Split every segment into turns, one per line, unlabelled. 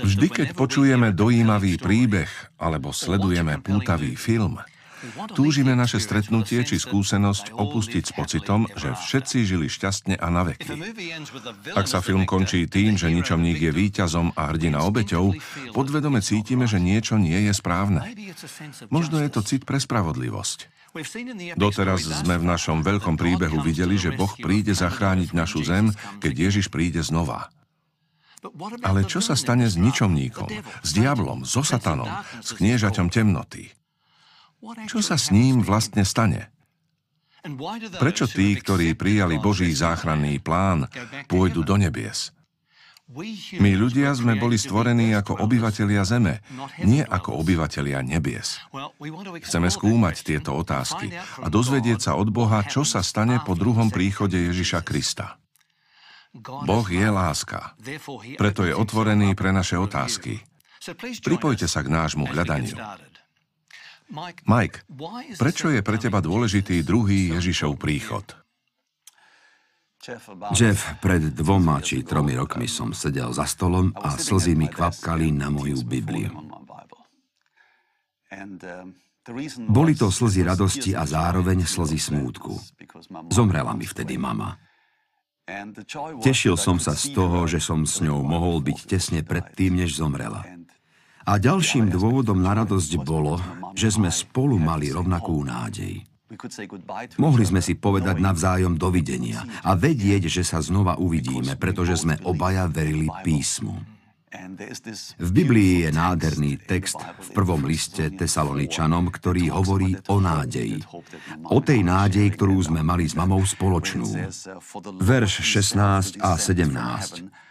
Vždy, keď počujeme dojímavý príbeh alebo sledujeme pútavý film, túžime naše stretnutie či skúsenosť opustiť s pocitom, že všetci žili šťastne a na veky. Ak sa film končí tým, že ničomník je víťazom a hrdina obeťou, podvedome cítime, že niečo nie je správne. Možno je to cit pre spravodlivosť. Doteraz sme v našom veľkom príbehu videli, že Boh príde zachrániť našu zem, keď Ježiš príde znova. Ale čo sa stane s ničomníkom, s diablom, so satanom, s kniežaťom temnoty? Čo sa s ním vlastne stane? Prečo tí, ktorí prijali Boží záchranný plán, pôjdu do nebies? My ľudia sme boli stvorení ako obyvatelia Zeme, nie ako obyvatelia nebies. Chceme skúmať tieto otázky a dozvedieť sa od Boha, čo sa stane po druhom príchode Ježiša Krista. Boh je láska, preto je otvorený pre naše otázky. Pripojte sa k nášmu hľadaniu. Mike, prečo je pre teba dôležitý druhý Ježišov príchod?
Jeff, pred dvoma či tromi rokmi som sedel za stolom a slzy mi kvapkali na moju Bibliu. Boli to slzy radosti a zároveň slzy smútku. Zomrela mi vtedy mama. Tešil som sa z toho, že som s ňou mohol byť tesne pred tým, než zomrela. A ďalším dôvodom na radosť bolo, že sme spolu mali rovnakú nádej. Mohli sme si povedať navzájom dovidenia a vedieť, že sa znova uvidíme, pretože sme obaja verili písmu. V Biblii je nádherný text v prvom liste Tesaloničanom, ktorý hovorí o nádeji. O tej nádeji, ktorú sme mali s mamou spoločnú. Verš 16 a 17.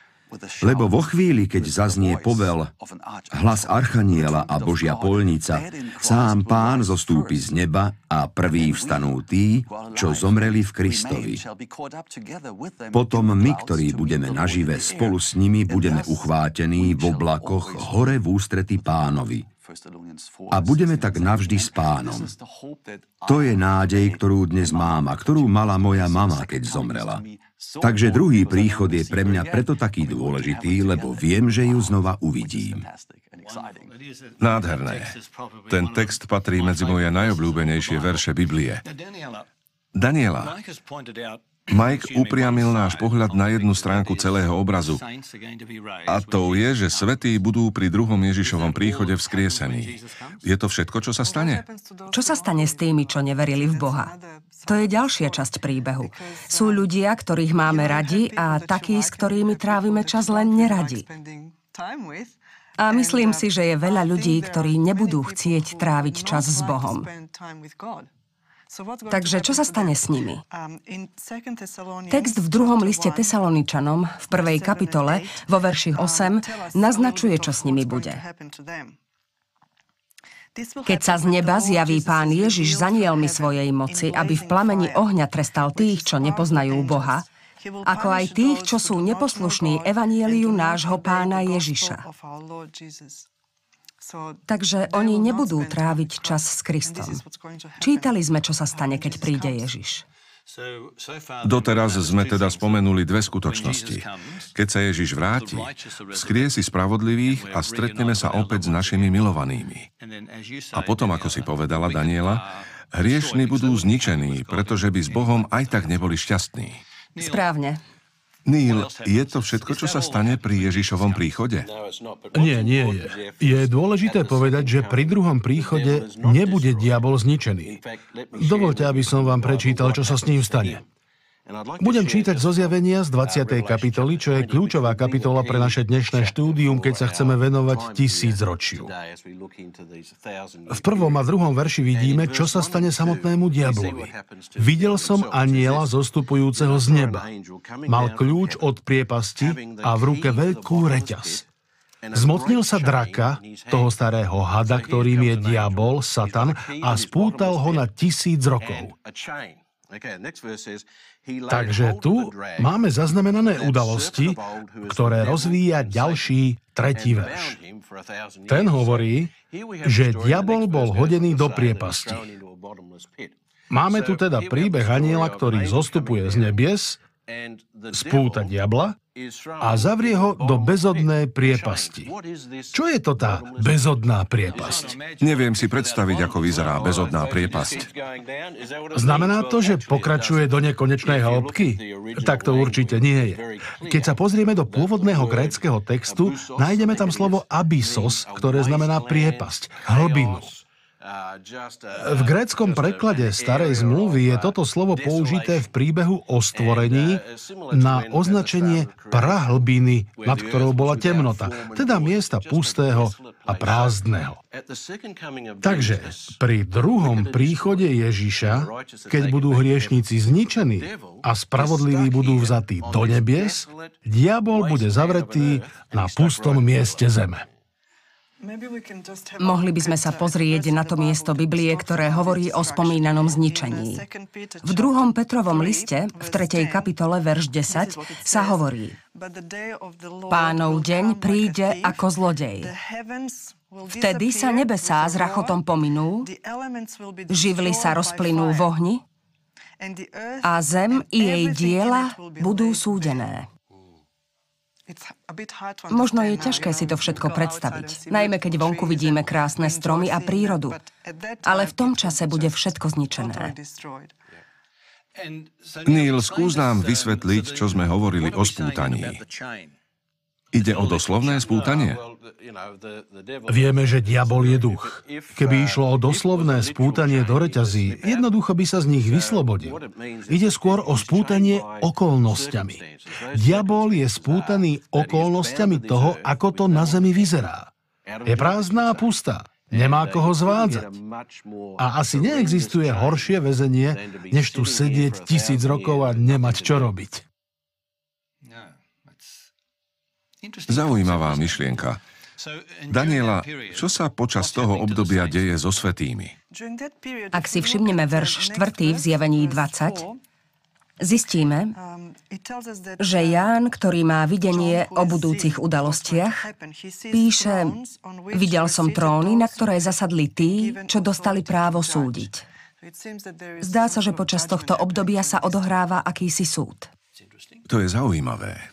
Lebo vo chvíli, keď zaznie povel, hlas Archaniela a Božia polnica, sám pán zostúpi z neba a prvý vstanú tí, čo zomreli v Kristovi. Potom my, ktorí budeme nažive, spolu s nimi budeme uchvátení v oblakoch hore v ústrety pánovi. A budeme tak navždy s pánom. To je nádej, ktorú dnes mám a ktorú mala moja mama, keď zomrela. Takže druhý príchod je pre mňa preto taký dôležitý, lebo viem, že ju znova uvidím.
Nádherné. Ten text patrí medzi moje najobľúbenejšie verše Biblie. Daniela, Mike upriamil náš pohľad na jednu stránku celého obrazu. A to je, že svetí budú pri druhom Ježišovom príchode vzkriesení. Je to všetko, čo sa stane?
Čo sa stane s tými, čo neverili v Boha? To je ďalšia časť príbehu. Sú ľudia, ktorých máme radi a takí, s ktorými trávime čas len neradi. A myslím si, že je veľa ľudí, ktorí nebudú chcieť tráviť čas s Bohom. Takže čo sa stane s nimi? Text v druhom liste Tesaloničanom v prvej kapitole vo verši 8 naznačuje, čo s nimi bude. Keď sa z neba zjaví pán Ježiš za nielmi svojej moci, aby v plameni ohňa trestal tých, čo nepoznajú Boha, ako aj tých, čo sú neposlušní evanieliu nášho pána Ježiša. Takže oni nebudú tráviť čas s Kristom. Čítali sme, čo sa stane, keď príde Ježiš.
Doteraz sme teda spomenuli dve skutočnosti. Keď sa Ježiš vráti, si spravodlivých a stretneme sa opäť s našimi milovanými. A potom, ako si povedala Daniela, hriešni budú zničení, pretože by s Bohom aj tak neboli šťastní.
Správne.
Neil, je to všetko, čo sa stane pri Ježišovom príchode?
Nie, nie je. Je dôležité povedať, že pri druhom príchode nebude diabol zničený. Dovolte, aby som vám prečítal, čo sa s ním stane. Budem čítať zo zjavenia z 20. kapitoly, čo je kľúčová kapitola pre naše dnešné štúdium, keď sa chceme venovať tisícročiu. V prvom a druhom verši vidíme, čo sa stane samotnému diablovi. Videl som aniela zostupujúceho z neba. Mal kľúč od priepasti a v ruke veľkú reťaz. Zmotnil sa draka, toho starého hada, ktorým je diabol, Satan, a spútal ho na tisíc rokov. Takže tu máme zaznamenané udalosti, ktoré rozvíja ďalší tretí verš. Ten hovorí, že diabol bol hodený do priepasti. Máme tu teda príbeh aniela, ktorý zostupuje z nebies spúta diabla a zavrie ho do bezodnej priepasti. Čo je to tá bezodná priepasť?
Neviem si predstaviť, ako vyzerá bezodná priepasť.
Znamená to, že pokračuje do nekonečnej hĺbky? Tak to určite nie je. Keď sa pozrieme do pôvodného gréckého textu, nájdeme tam slovo abyssos, ktoré znamená priepasť, hlbinu. V gréckom preklade starej zmluvy je toto slovo použité v príbehu o stvorení na označenie prahlbiny, nad ktorou bola temnota, teda miesta pustého a prázdneho. Takže pri druhom príchode Ježiša, keď budú hriešníci zničení a spravodliví budú vzatí do nebies, diabol bude zavretý na pustom mieste zeme.
Mohli by sme sa pozrieť na to miesto Biblie, ktoré hovorí o spomínanom zničení. V druhom Petrovom liste, v 3. kapitole, verš 10, sa hovorí Pánov deň príde ako zlodej. Vtedy sa nebesá s rachotom pominú, živly sa rozplynú v ohni a zem i jej diela budú súdené. Možno je ťažké si to všetko predstaviť, najmä keď vonku vidíme krásne stromy a prírodu. Ale v tom čase bude všetko zničené.
Neil, skús nám vysvetliť, čo sme hovorili o spútaní. Ide o doslovné spútanie?
Vieme, že diabol je duch. Keby išlo o doslovné spútanie do reťazí, jednoducho by sa z nich vyslobodil. Ide skôr o spútanie okolnostiami. Diabol je spútaný okolnostiami toho, ako to na zemi vyzerá. Je prázdná a pustá. Nemá koho zvádzať. A asi neexistuje horšie väzenie, než tu sedieť tisíc rokov a nemať čo robiť.
Zaujímavá myšlienka. Daniela, čo sa počas toho obdobia deje so svetými?
Ak si všimneme verš 4. v zjavení 20, zistíme, že Ján, ktorý má videnie o budúcich udalostiach, píše, videl som tróny, na ktoré zasadli tí, čo dostali právo súdiť. Zdá sa, že počas tohto obdobia sa odohráva akýsi súd.
To je zaujímavé.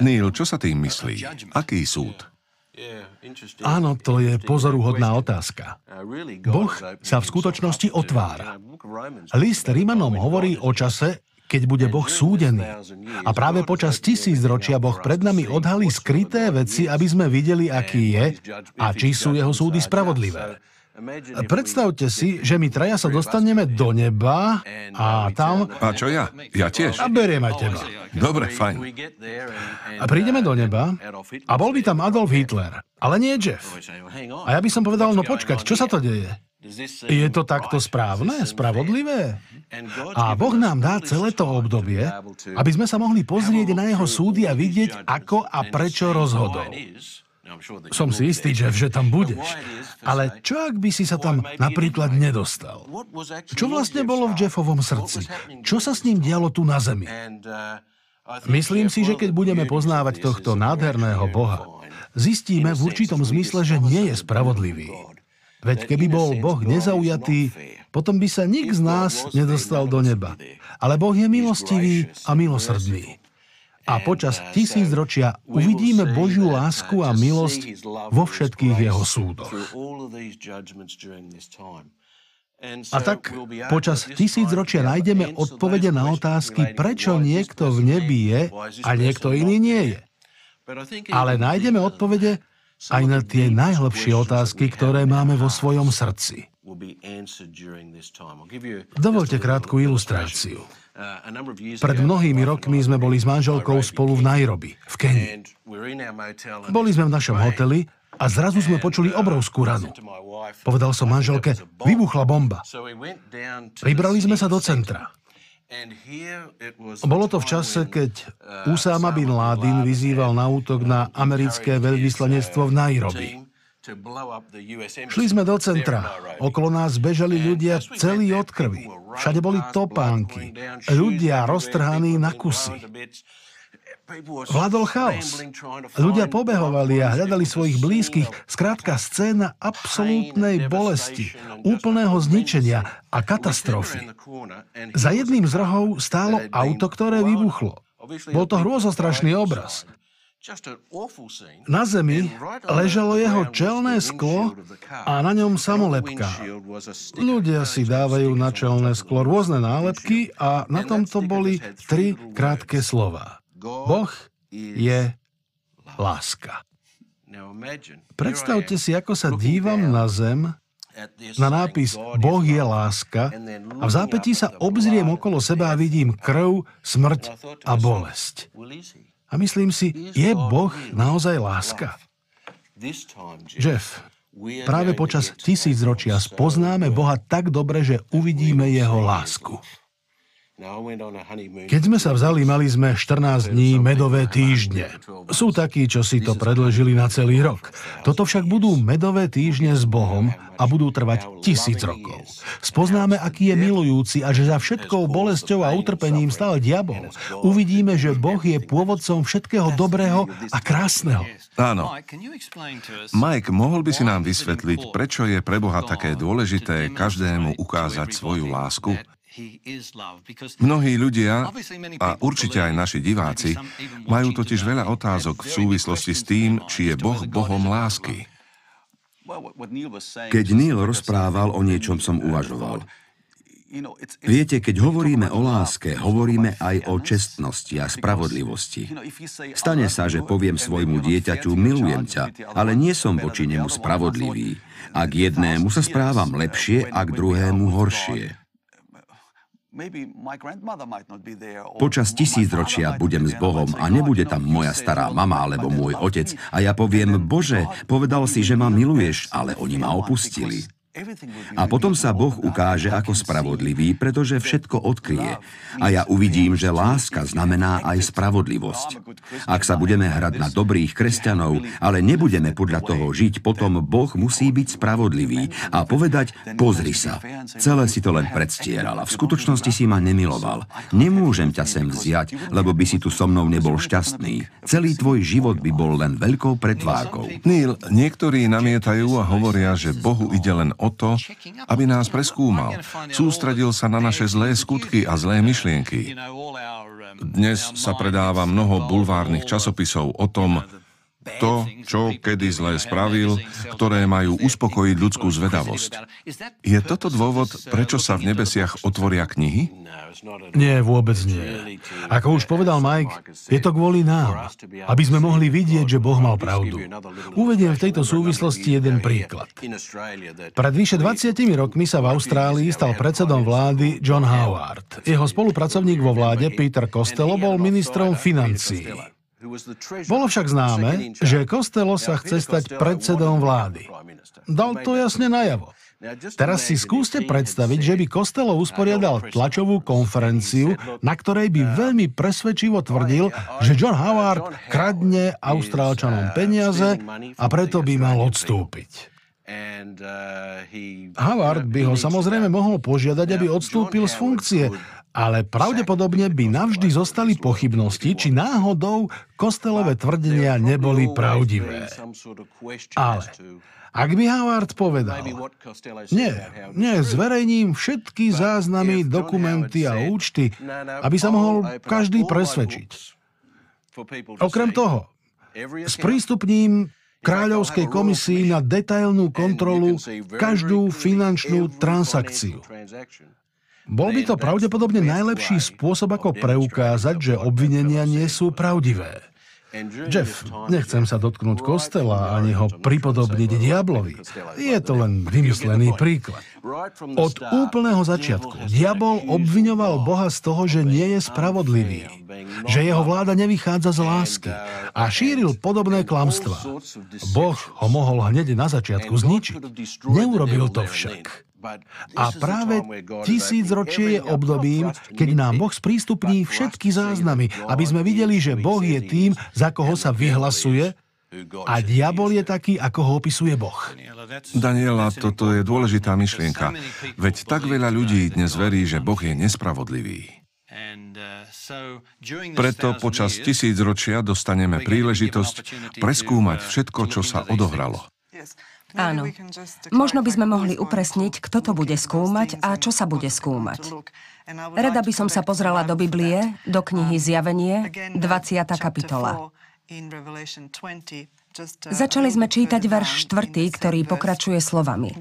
Neil, čo sa tým myslí? Aký súd?
Áno, to je pozoruhodná otázka. Boh sa v skutočnosti otvára. List Rímanom hovorí o čase, keď bude Boh súdený. A práve počas tisícročia Boh pred nami odhalí skryté veci, aby sme videli, aký je a či sú jeho súdy spravodlivé. Predstavte si, že my traja sa dostaneme do neba a tam...
A čo ja? Ja tiež.
A beriem aj teba.
Dobre, fajn.
A prídeme do neba a bol by tam Adolf Hitler, ale nie Jeff. A ja by som povedal, no počkať, čo sa to deje? Je to takto správne, spravodlivé? A Boh nám dá celé to obdobie, aby sme sa mohli pozrieť na jeho súdy a vidieť, ako a prečo rozhodol. Som si istý, že, že tam budeš. Ale čo ak by si sa tam napríklad nedostal? Čo vlastne bolo v Jeffovom srdci? Čo sa s ním dialo tu na zemi? Myslím si, že keď budeme poznávať tohto nádherného Boha, zistíme v určitom zmysle, že nie je spravodlivý. Veď keby bol Boh nezaujatý, potom by sa nik z nás nedostal do neba. Ale Boh je milostivý a milosrdný a počas tisícročia uvidíme Božiu lásku a milosť vo všetkých jeho súdoch. A tak počas tisícročia nájdeme odpovede na otázky, prečo niekto v nebi je a niekto iný nie je. Ale nájdeme odpovede aj na tie najhlbšie otázky, ktoré máme vo svojom srdci. Dovolte krátku ilustráciu. Pred mnohými rokmi sme boli s manželkou spolu v Nairobi, v Kenii. Boli sme v našom hoteli a zrazu sme počuli obrovskú ranu. Povedal som manželke, vybuchla bomba. Vybrali sme sa do centra. Bolo to v čase, keď Usama bin Laden vyzýval na útok na americké veľvyslanectvo v Nairobi. Šli sme do centra. Okolo nás bežali ľudia celí od krvi. Všade boli topánky. Ľudia roztrhaní na kusy. Vládol chaos. Ľudia pobehovali a hľadali svojich blízkych. Skrátka scéna absolútnej bolesti, úplného zničenia a katastrofy. Za jedným z rohov stálo auto, ktoré vybuchlo. Bol to hrôzostrašný obraz. Na zemi ležalo jeho čelné sklo a na ňom samolepka. Ľudia si dávajú na čelné sklo rôzne nálepky a na tomto boli tri krátke slova. Boh je láska. Predstavte si, ako sa dívam na zem, na nápis Boh je láska a v zápätí sa obzriem okolo seba a vidím krv, smrť a bolesť. A myslím si, je Boh naozaj láska? Jeff, práve počas tisícročia spoznáme Boha tak dobre, že uvidíme jeho lásku. Keď sme sa vzali, mali sme 14 dní medové týždne. Sú takí, čo si to predložili na celý rok. Toto však budú medové týždne s Bohom a budú trvať tisíc rokov. Spoznáme, aký je milujúci a že za všetkou bolesťou a utrpením stál diabol. Uvidíme, že Boh je pôvodcom všetkého dobrého a krásneho.
Áno. Mike, mohol by si nám vysvetliť, prečo je pre Boha také dôležité každému ukázať svoju lásku? Mnohí ľudia, a určite aj naši diváci, majú totiž veľa otázok v súvislosti s tým, či je Boh Bohom lásky.
Keď Neil rozprával, o niečom som uvažoval. Viete, keď hovoríme o láske, hovoríme aj o čestnosti a spravodlivosti. Stane sa, že poviem svojmu dieťaťu, milujem ťa, ale nie som voči nemu spravodlivý. A k jednému sa správam lepšie a k druhému horšie. Počas tisícročia budem s Bohom a nebude tam moja stará mama alebo môj otec. A ja poviem, Bože, povedal si, že ma miluješ, ale oni ma opustili. A potom sa Boh ukáže ako spravodlivý, pretože všetko odkryje. A ja uvidím, že láska znamená aj spravodlivosť. Ak sa budeme hrať na dobrých kresťanov, ale nebudeme podľa toho žiť, potom Boh musí byť spravodlivý a povedať, pozri sa, celé si to len predstieral a v skutočnosti si ma nemiloval. Nemôžem ťa sem vziať, lebo by si tu so mnou nebol šťastný. Celý tvoj život by bol len veľkou pretvárkou.
Neil, niektorí namietajú a hovoria, že Bohu ide len to, aby nás preskúmal. Sústredil sa na naše zlé skutky a zlé myšlienky. Dnes sa predáva mnoho bulvárnych časopisov o tom, to, čo kedy zle spravil, ktoré majú uspokojiť ľudskú zvedavosť. Je toto dôvod, prečo sa v nebesiach otvoria knihy?
Nie, vôbec nie. Ako už povedal Mike, je to kvôli nám, aby sme mohli vidieť, že Boh mal pravdu. Uvediem v tejto súvislosti jeden príklad. Pred vyše 20 rokmi sa v Austrálii stal predsedom vlády John Howard. Jeho spolupracovník vo vláde Peter Costello bol ministrom financií. Bolo však známe, že Costello sa chce stať predsedom vlády. Dal to jasne najavo. Teraz si skúste predstaviť, že by Costello usporiadal tlačovú konferenciu, na ktorej by veľmi presvedčivo tvrdil, že John Howard kradne Austrálčanom peniaze a preto by mal odstúpiť. Howard by ho samozrejme mohol požiadať, aby odstúpil z funkcie, ale pravdepodobne by navždy zostali pochybnosti, či náhodou kostelové tvrdenia neboli pravdivé. Ale ak by Howard povedal, nie, nie, zverejním všetky záznamy, dokumenty a účty, aby sa mohol každý presvedčiť. Okrem toho, sprístupním Kráľovskej komisii na detailnú kontrolu každú finančnú transakciu. Bol by to pravdepodobne najlepší spôsob, ako preukázať, že obvinenia nie sú pravdivé. Jeff, nechcem sa dotknúť kostela ani ho pripodobniť diablovi. Je to len vymyslený príklad. Od úplného začiatku diabol obviňoval Boha z toho, že nie je spravodlivý, že jeho vláda nevychádza z lásky a šíril podobné klamstvá. Boh ho mohol hneď na začiatku zničiť. Neurobil to však. A práve tisícročie je obdobím, keď nám Boh sprístupní všetky záznamy, aby sme videli, že Boh je tým, za koho sa vyhlasuje a diabol je taký, ako ho opisuje Boh.
Daniela, toto je dôležitá myšlienka. Veď tak veľa ľudí dnes verí, že Boh je nespravodlivý. Preto počas tisícročia dostaneme príležitosť preskúmať všetko, čo sa odohralo.
Áno. Možno by sme mohli upresniť, kto to bude skúmať a čo sa bude skúmať. Rada by som sa pozrela do Biblie, do knihy Zjavenie, 20. kapitola. Začali sme čítať verš 4, ktorý pokračuje slovami.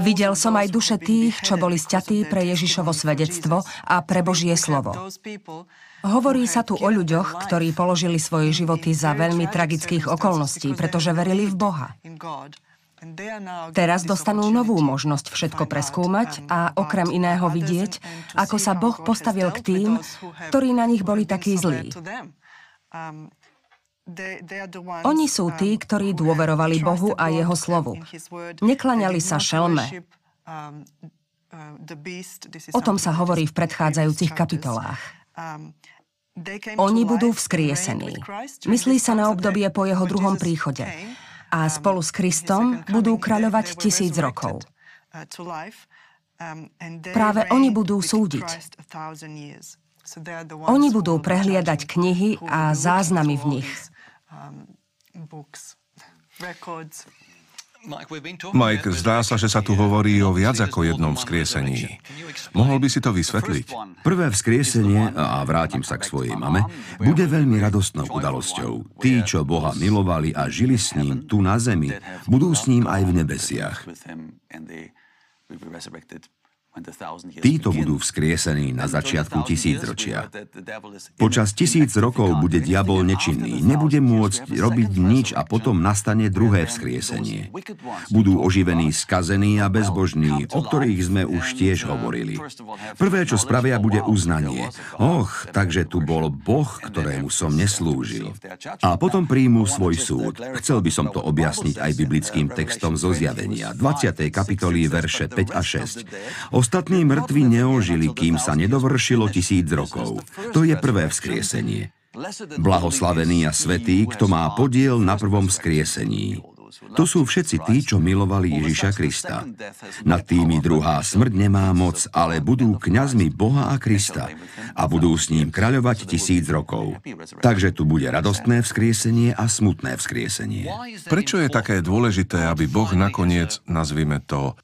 Videl som aj duše tých, čo boli sťatí pre Ježišovo svedectvo a pre Božie slovo. Hovorí sa tu o ľuďoch, ktorí položili svoje životy za veľmi tragických okolností, pretože verili v Boha. Teraz dostanú novú možnosť všetko preskúmať a okrem iného vidieť, ako sa Boh postavil k tým, ktorí na nich boli takí zlí. Oni sú tí, ktorí dôverovali Bohu a Jeho slovu. Neklaňali sa šelme. O tom sa hovorí v predchádzajúcich kapitolách. Oni budú vzkriesení. Myslí sa na obdobie po jeho druhom príchode. A spolu s Kristom budú kráľovať tisíc rokov. Práve oni budú súdiť. Oni budú prehliadať knihy a záznamy v nich.
Mike, zdá sa, že sa tu hovorí o viac ako jednom vzkriesení. Mohol by si to vysvetliť?
Prvé vzkriesenie, a vrátim sa k svojej mame, bude veľmi radostnou udalosťou. Tí, čo Boha milovali a žili s ním tu na zemi, budú s ním aj v nebesiach. Títo budú vzkriesení na začiatku tisícročia. Počas tisíc rokov bude diabol nečinný, nebude môcť robiť nič a potom nastane druhé vzkriesenie. Budú oživení skazení a bezbožní, o ktorých sme už tiež hovorili. Prvé, čo spravia, bude uznanie. Och, takže tu bol Boh, ktorému som neslúžil. A potom príjmu svoj súd. Chcel by som to objasniť aj biblickým textom zo zjavenia, 20. kapitoly, verše 5 a 6. Ostatní mŕtvi neožili, kým sa nedovršilo tisíc rokov. To je prvé vzkriesenie. Blahoslavený a svetý, kto má podiel na prvom vzkriesení. To sú všetci tí, čo milovali Ježiša Krista. Nad tými druhá smrť nemá moc, ale budú kňazmi Boha a Krista a budú s ním kráľovať tisíc rokov. Takže tu bude radostné vzkriesenie a smutné vzkriesenie.
Prečo je také dôležité, aby Boh nakoniec, nazvime to,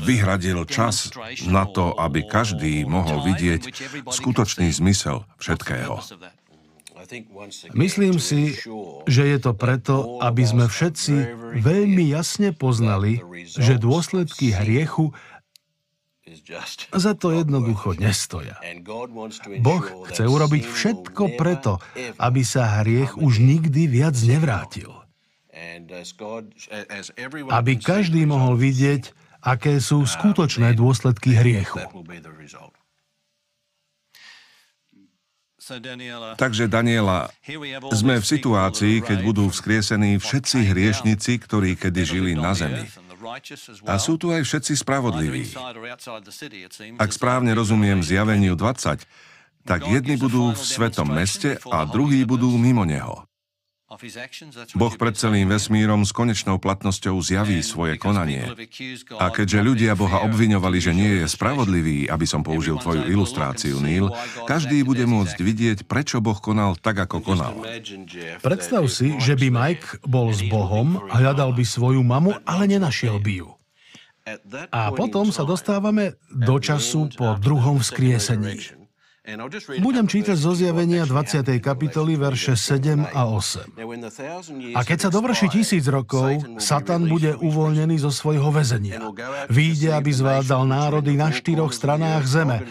vyhradil čas na to, aby každý mohol vidieť skutočný zmysel všetkého.
Myslím si, že je to preto, aby sme všetci veľmi jasne poznali, že dôsledky hriechu za to jednoducho nestoja. Boh chce urobiť všetko preto, aby sa hriech už nikdy viac nevrátil. Aby každý mohol vidieť, aké sú skutočné dôsledky hriechu.
Takže Daniela, sme v situácii, keď budú vzkriesení všetci hriešnici, ktorí kedy žili na zemi. A sú tu aj všetci spravodliví. Ak správne rozumiem zjaveniu 20, tak jedni budú v svetom meste a druhí budú mimo neho. Boh pred celým vesmírom s konečnou platnosťou zjaví svoje konanie. A keďže ľudia Boha obviňovali, že nie je spravodlivý, aby som použil tvoju ilustráciu, Neil, každý bude môcť vidieť, prečo Boh konal tak, ako konal.
Predstav si, že by Mike bol s Bohom, hľadal by svoju mamu, ale nenašiel by ju. A potom sa dostávame do času po druhom vzkriesení. Budem čítať zo zjavenia 20. kapitoly, verše 7 a 8. A keď sa dovrší tisíc rokov, Satan bude uvoľnený zo svojho väzenia. Výjde, aby zvádzal národy na štyroch stranách zeme,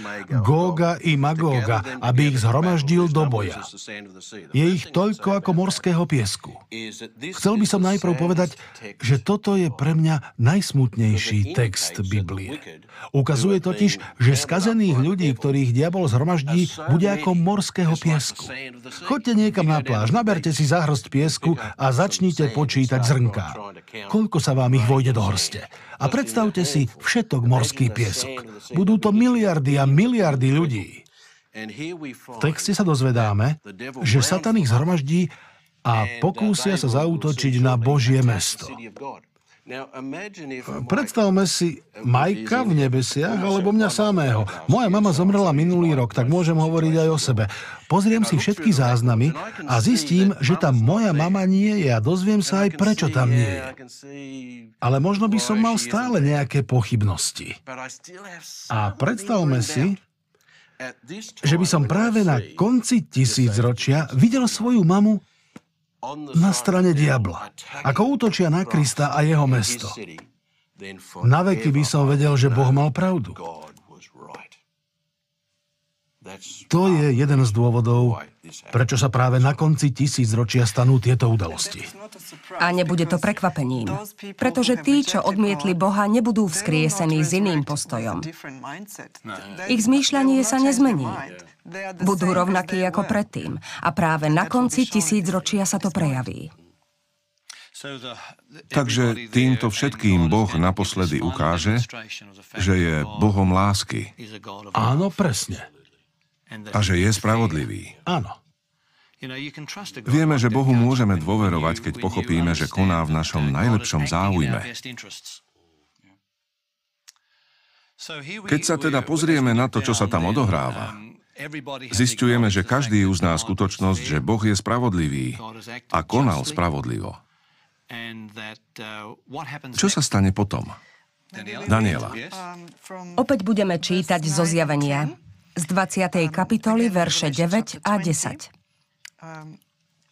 Góga i Magóga, aby ich zhromaždil do boja. Je ich toľko ako morského piesku. Chcel by som najprv povedať, že toto je pre mňa najsmutnejší text Biblie. Ukazuje totiž, že skazených ľudí, ktorých diabol zhromaždil, daždí bude ako morského piesku. Choďte niekam na pláž, naberte si zahrst piesku a začnite počítať zrnká. Koľko sa vám ich vojde do hrste? A predstavte si všetok morský piesok. Budú to miliardy a miliardy ľudí. V texte sa dozvedáme, že Satan ich zhromaždí a pokúsia sa zautočiť na Božie mesto. Predstavme si Majka v nebesiach alebo mňa samého. Moja mama zomrela minulý rok, tak môžem hovoriť aj o sebe. Pozriem si všetky záznamy a zistím, že tam moja mama nie je a dozviem sa aj, prečo tam nie je. Ale možno by som mal stále nejaké pochybnosti. A predstavme si, že by som práve na konci tisícročia videl svoju mamu na strane diabla, ako útočia na Krista a jeho mesto. Na veky by som vedel, že Boh mal pravdu. To je jeden z dôvodov, prečo sa práve na konci tisícročia stanú tieto udalosti.
A nebude to prekvapením, pretože tí, čo odmietli Boha, nebudú vzkriesení s iným postojom. Ich zmýšľanie sa nezmení. Budú rovnakí ako predtým. A práve na konci tisícročia sa to prejaví.
Takže týmto všetkým Boh naposledy ukáže, že je Bohom lásky.
Áno, presne.
A že je spravodlivý.
Áno.
Vieme, že Bohu môžeme dôverovať, keď pochopíme, že koná v našom najlepšom záujme. Keď sa teda pozrieme na to, čo sa tam odohráva, zistujeme, že každý uzná skutočnosť, že Boh je spravodlivý a konal spravodlivo. Čo sa stane potom? Daniela.
Opäť budeme čítať zo zjavenia z 20. kapitoly, verše 9 a 10.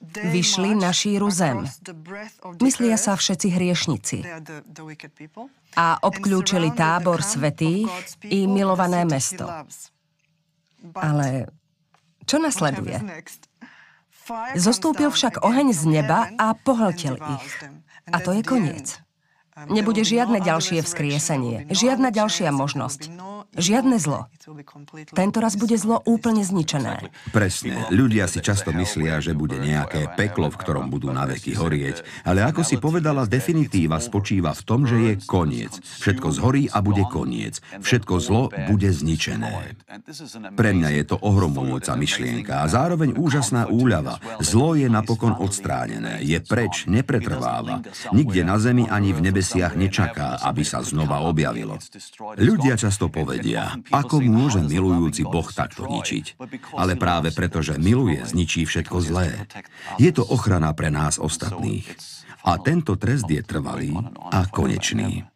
Vyšli na šíru zem. Myslia sa všetci hriešnici. A obklúčili tábor svetých i milované mesto. Ale čo nasleduje? Zostúpil však oheň z neba a pohltil ich. A to je koniec. Nebude žiadne ďalšie vzkriesenie, žiadna ďalšia možnosť. Žiadne zlo. Tento raz bude zlo úplne zničené.
Presne. Ľudia si často myslia, že bude nejaké peklo, v ktorom budú na veky horieť. Ale ako si povedala, definitíva spočíva v tom, že je koniec. Všetko zhorí a bude koniec. Všetko zlo bude zničené. Pre mňa je to ohromujúca myšlienka a zároveň úžasná úľava. Zlo je napokon odstránené. Je preč, nepretrváva. Nikde na zemi ani v nebesiach nečaká, aby sa znova objavilo. Ľudia často povedia, povedia, ako môže milujúci Boh takto ničiť. Ale práve preto, že miluje, zničí všetko zlé. Je to ochrana pre nás ostatných. A tento trest je trvalý a konečný.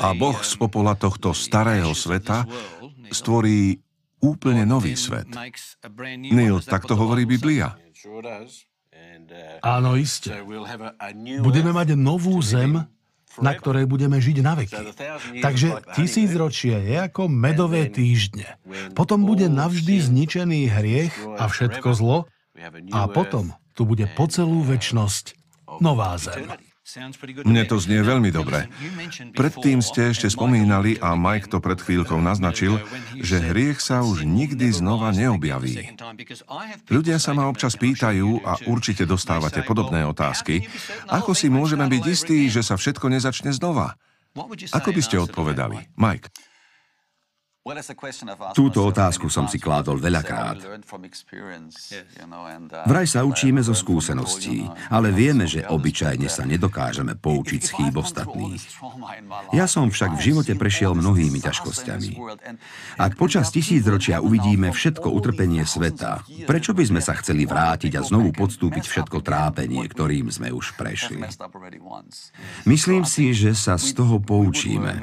A Boh z popola tohto starého sveta stvorí úplne nový svet. Neil, tak to hovorí Biblia.
Áno, iste. Budeme mať novú zem na ktorej budeme žiť na veky. Takže tisícročie je ako medové týždne. Potom bude navždy zničený hriech a všetko zlo a potom tu bude po celú väčnosť nová zem.
Mne to znie veľmi dobre. Predtým ste ešte spomínali, a Mike to pred chvíľkou naznačil, že hriech sa už nikdy znova neobjaví. Ľudia sa ma občas pýtajú, a určite dostávate podobné otázky, ako si môžeme byť istí, že sa všetko nezačne znova? Ako by ste odpovedali? Mike.
Túto otázku som si kládol veľakrát. Vraj sa učíme zo skúseností, ale vieme, že obyčajne sa nedokážeme poučiť z chýb ostatných. Ja som však v živote prešiel mnohými ťažkosťami. Ak počas tisícročia uvidíme všetko utrpenie sveta, prečo by sme sa chceli vrátiť a znovu podstúpiť všetko trápenie, ktorým sme už prešli? Myslím si, že sa z toho poučíme.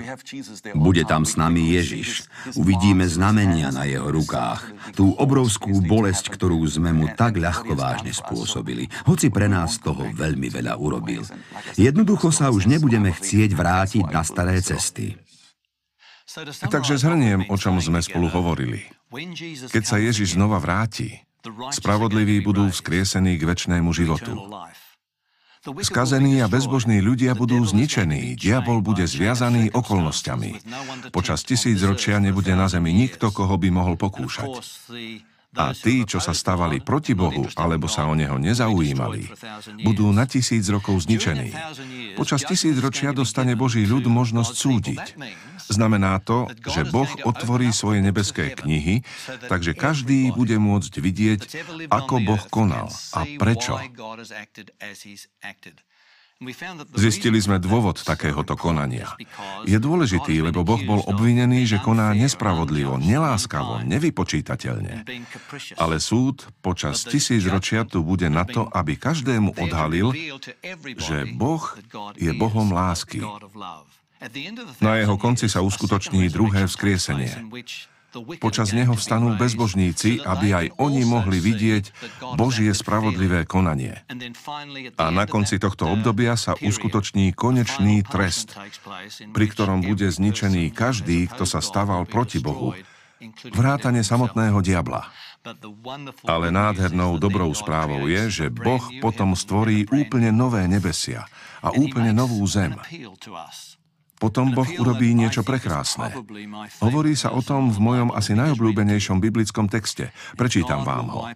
Bude tam s nami Ježiš, Uvidíme znamenia na jeho rukách, tú obrovskú bolesť, ktorú sme mu tak ľahko vážne spôsobili, hoci pre nás toho veľmi veľa urobil. Jednoducho sa už nebudeme chcieť vrátiť na staré cesty.
Takže zhrniem, o čom sme spolu hovorili. Keď sa Ježiš znova vráti, spravodliví budú vzkriesení k väčšnému životu. Skazení a bezbožní ľudia budú zničení, diabol bude zviazaný okolnostiami. Počas tisícročia nebude na zemi nikto, koho by mohol pokúšať. A tí, čo sa stávali proti Bohu, alebo sa o Neho nezaujímali, budú na tisíc rokov zničení. Počas tisíc ročia dostane Boží ľud možnosť súdiť. Znamená to, že Boh otvorí svoje nebeské knihy, takže každý bude môcť vidieť, ako Boh konal a prečo. Zistili sme dôvod takéhoto konania. Je dôležitý, lebo Boh bol obvinený, že koná nespravodlivo, neláskavo, nevypočítateľne. Ale súd počas tisíc ročia tu bude na to, aby každému odhalil, že Boh je Bohom lásky. Na jeho konci sa uskutoční druhé vzkriesenie. Počas neho vstanú bezbožníci, aby aj oni mohli vidieť Božie spravodlivé konanie. A na konci tohto obdobia sa uskutoční konečný trest, pri ktorom bude zničený každý, kto sa staval proti Bohu, vrátane samotného diabla. Ale nádhernou dobrou správou je, že Boh potom stvorí úplne nové nebesia a úplne novú zem. Potom Boh urobí niečo prekrásne. Hovorí sa o tom v mojom asi najobľúbenejšom biblickom texte. Prečítam vám ho.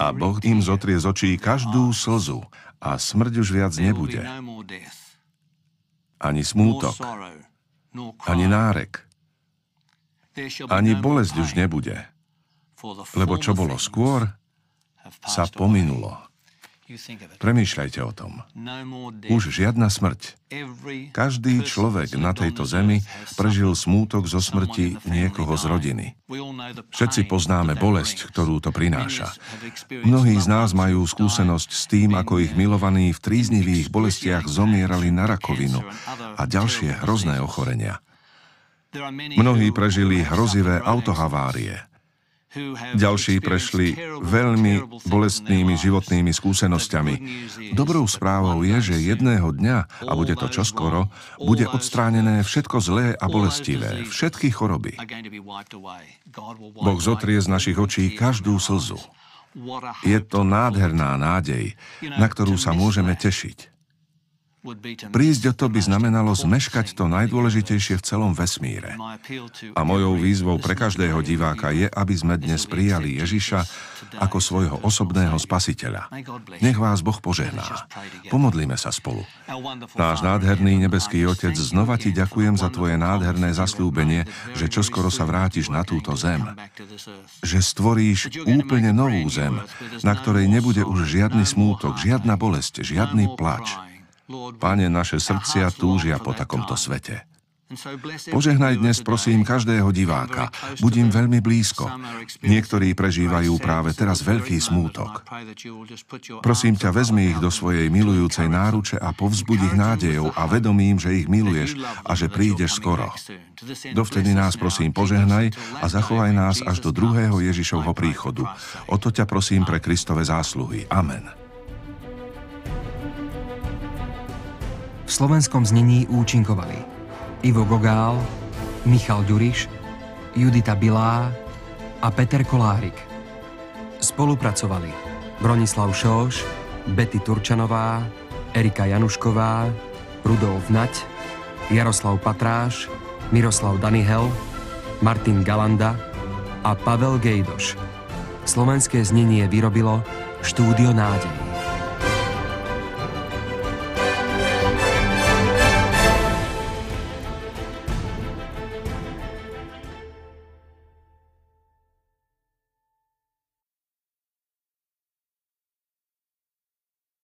A Boh im zotrie z očí každú slzu a smrť už viac nebude. Ani smútok, ani nárek, ani bolesť už nebude. Lebo čo bolo skôr, sa pominulo. Premýšľajte o tom. Už žiadna smrť. Každý človek na tejto zemi prežil smútok zo smrti niekoho z rodiny. Všetci poznáme bolesť, ktorú to prináša. Mnohí z nás majú skúsenosť s tým, ako ich milovaní v tríznivých bolestiach zomierali na rakovinu a ďalšie hrozné ochorenia. Mnohí prežili hrozivé autohavárie. Ďalší prešli veľmi bolestnými životnými skúsenosťami. Dobrou správou je, že jedného dňa, a bude to čoskoro, bude odstránené všetko zlé a bolestivé, všetky choroby. Boh zotrie z našich očí každú slzu. Je to nádherná nádej, na ktorú sa môžeme tešiť. Prísť o to by znamenalo zmeškať to najdôležitejšie v celom vesmíre. A mojou výzvou pre každého diváka je, aby sme dnes prijali Ježiša ako svojho osobného spasiteľa. Nech vás Boh požehná. Pomodlíme sa spolu. Náš nádherný nebeský Otec, znova ti ďakujem za tvoje nádherné zaslúbenie, že čoskoro sa vrátiš na túto zem. Že stvoríš úplne novú zem, na ktorej nebude už žiadny smútok, žiadna bolesť, žiadny plač. Pane, naše srdcia túžia po takomto svete. Požehnaj dnes, prosím, každého diváka. Budím veľmi blízko. Niektorí prežívajú práve teraz veľký smútok. Prosím ťa, vezmi ich do svojej milujúcej náruče a povzbudí ich nádejou a vedomím, že ich miluješ a že prídeš skoro. Dovtedy nás, prosím, požehnaj a zachovaj nás až do druhého Ježišovho príchodu. O to ťa prosím pre Kristove zásluhy. Amen.
Slovenskom znení účinkovali Ivo Gogál, Michal Ďuriš, Judita Bilá a Peter Kolárik. Spolupracovali Bronislav Šóš, Betty Turčanová, Erika Janušková, Rudolf Nať, Jaroslav Patráš, Miroslav Danihel, Martin Galanda a Pavel Gejdoš. Slovenské znenie vyrobilo Štúdio nádej.